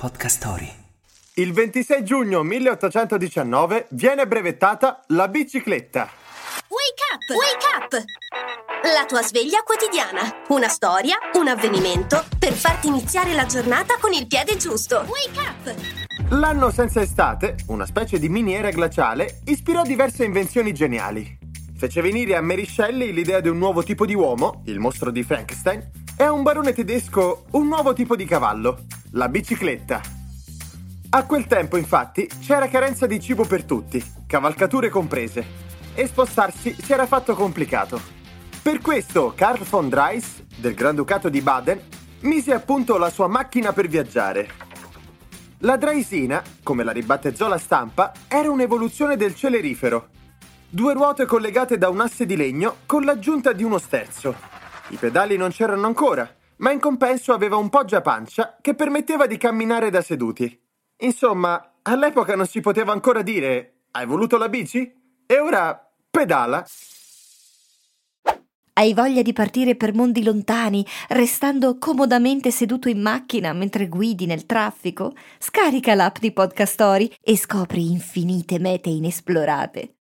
Podcast Story. Il 26 giugno 1819 viene brevettata la bicicletta. Wake up! Wake up! La tua sveglia quotidiana. Una storia, un avvenimento per farti iniziare la giornata con il piede giusto. Wake up! L'anno senza estate, una specie di miniera glaciale, ispirò diverse invenzioni geniali. Fece venire a Mary Shelley l'idea di un nuovo tipo di uomo, il mostro di Frankenstein, e a un barone tedesco un nuovo tipo di cavallo, la bicicletta. A quel tempo, infatti, c'era carenza di cibo per tutti, cavalcature comprese, e spostarsi si era fatto complicato. Per questo Karl von Drais, del Granducato di Baden, mise a punto la sua macchina per viaggiare. La Draisina, come la ribattezzò la stampa, era un'evoluzione del celerifero. Due ruote collegate da un asse di legno con l'aggiunta di uno sterzo. I pedali non c'erano ancora, ma in compenso aveva un poggiapancia che permetteva di camminare da seduti. Insomma, all'epoca non si poteva ancora dire hai voluto la bici? E ora pedala. Hai voglia di partire per mondi lontani, restando comodamente seduto in macchina mentre guidi nel traffico? Scarica l'app di Podcast Story e scopri infinite mete inesplorate.